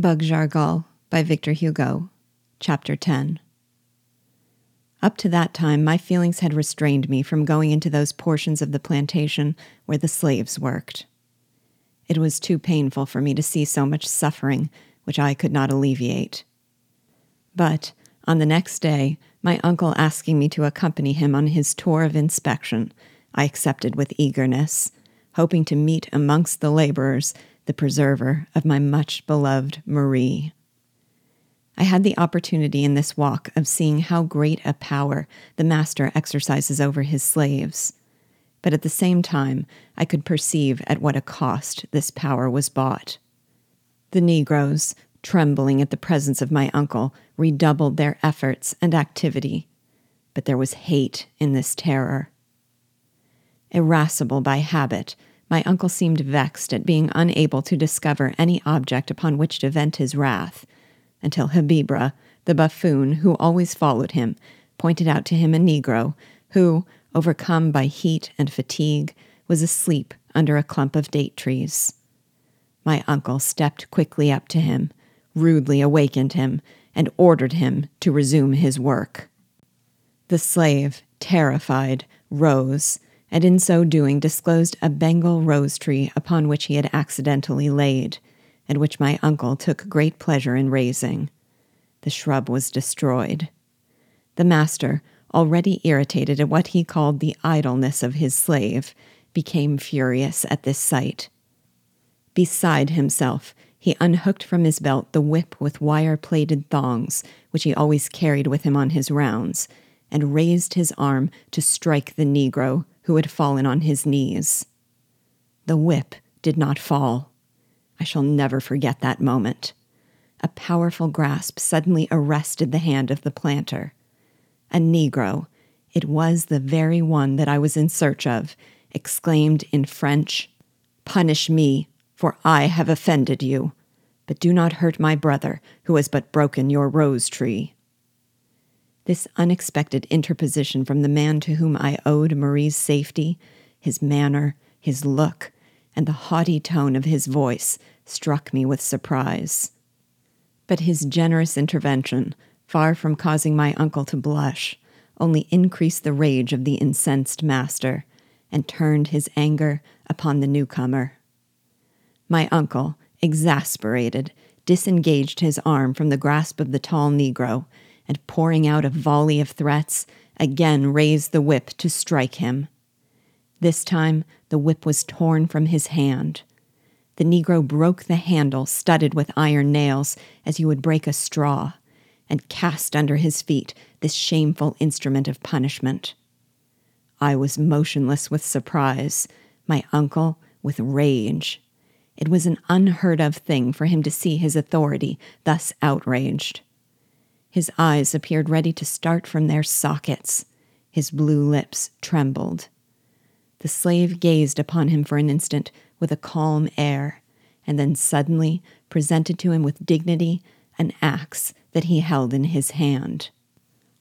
Bug Jargal by Victor Hugo, Chapter 10. Up to that time, my feelings had restrained me from going into those portions of the plantation where the slaves worked. It was too painful for me to see so much suffering which I could not alleviate. But on the next day, my uncle asking me to accompany him on his tour of inspection, I accepted with eagerness, hoping to meet amongst the laborers the preserver of my much beloved Marie. I had the opportunity in this walk of seeing how great a power the master exercises over his slaves. But at the same time, I could perceive at what a cost this power was bought. The Negroes, trembling at the presence of my uncle, redoubled their efforts and activity. But there was hate in this terror. Irascible by habit, my uncle seemed vexed at being unable to discover any object upon which to vent his wrath, until Habibrah, the buffoon who always followed him, pointed out to him a Negro who, overcome by heat and fatigue, was asleep under a clump of date trees. My uncle stepped quickly up to him, rudely awakened him, and ordered him to resume his work. The slave, terrified, rose and in so doing disclosed a Bengal rose tree upon which he had accidentally laid, and which my uncle took great pleasure in raising. The shrub was destroyed. The master, already irritated at what he called the idleness of his slave, became furious at this sight. Beside himself, he unhooked from his belt the whip with wire plated thongs, which he always carried with him on his rounds, and raised his arm to strike the Negro, who had fallen on his knees. The whip did not fall. I shall never forget that moment. A powerful grasp suddenly arrested the hand of the planter. A Negro, it was the very one that I was in search of, exclaimed in French, Punish me, for I have offended you, but do not hurt my brother, who has but broken your rose tree. This unexpected interposition from the man to whom I owed Marie's safety, his manner, his look, and the haughty tone of his voice struck me with surprise. But his generous intervention, far from causing my uncle to blush, only increased the rage of the incensed master and turned his anger upon the newcomer. My uncle, exasperated, disengaged his arm from the grasp of the tall Negro and pouring out a volley of threats, again raised the whip to strike him. This time, the whip was torn from his hand. The Negro broke the handle studded with iron nails as you would break a straw, and cast under his feet this shameful instrument of punishment. I was motionless with surprise, my uncle with rage. It was an unheard of thing for him to see his authority thus outraged. His eyes appeared ready to start from their sockets. His blue lips trembled. The slave gazed upon him for an instant with a calm air, and then suddenly presented to him with dignity an axe that he held in his hand.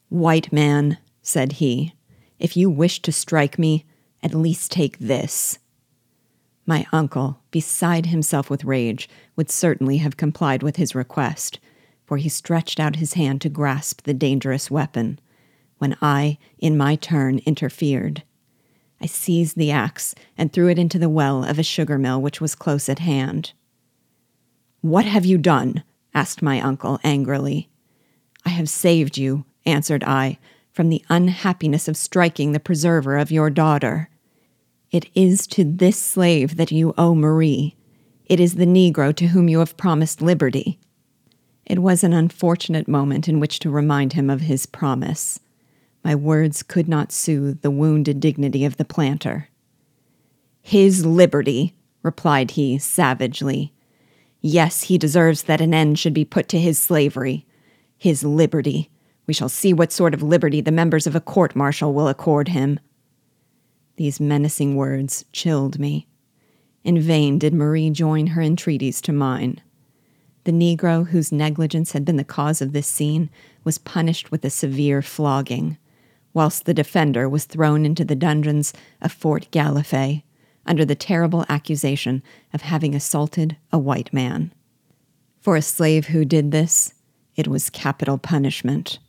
White man, said he, if you wish to strike me, at least take this. My uncle, beside himself with rage, would certainly have complied with his request, for he stretched out his hand to grasp the dangerous weapon, when I, in my turn, interfered. I seized the axe and threw it into the well of a sugar mill which was close at hand. What have you done? asked my uncle angrily. I have saved you, answered I, from the unhappiness of striking the preserver of your daughter. It is to this slave that you owe Marie. It is the Negro to whom you have promised liberty. It was an unfortunate moment in which to remind him of his promise. My words could not soothe the wounded dignity of the planter. His liberty, replied he savagely. Yes, he deserves that an end should be put to his slavery. His liberty. We shall see what sort of liberty the members of a court martial will accord him. These menacing words chilled me. In vain did Marie join her entreaties to mine. The Negro whose negligence had been the cause of this scene was punished with a severe flogging, whilst the defender was thrown into the dungeons of Fort Gallife under the terrible accusation of having assaulted a white man. For a slave who did this, it was capital punishment.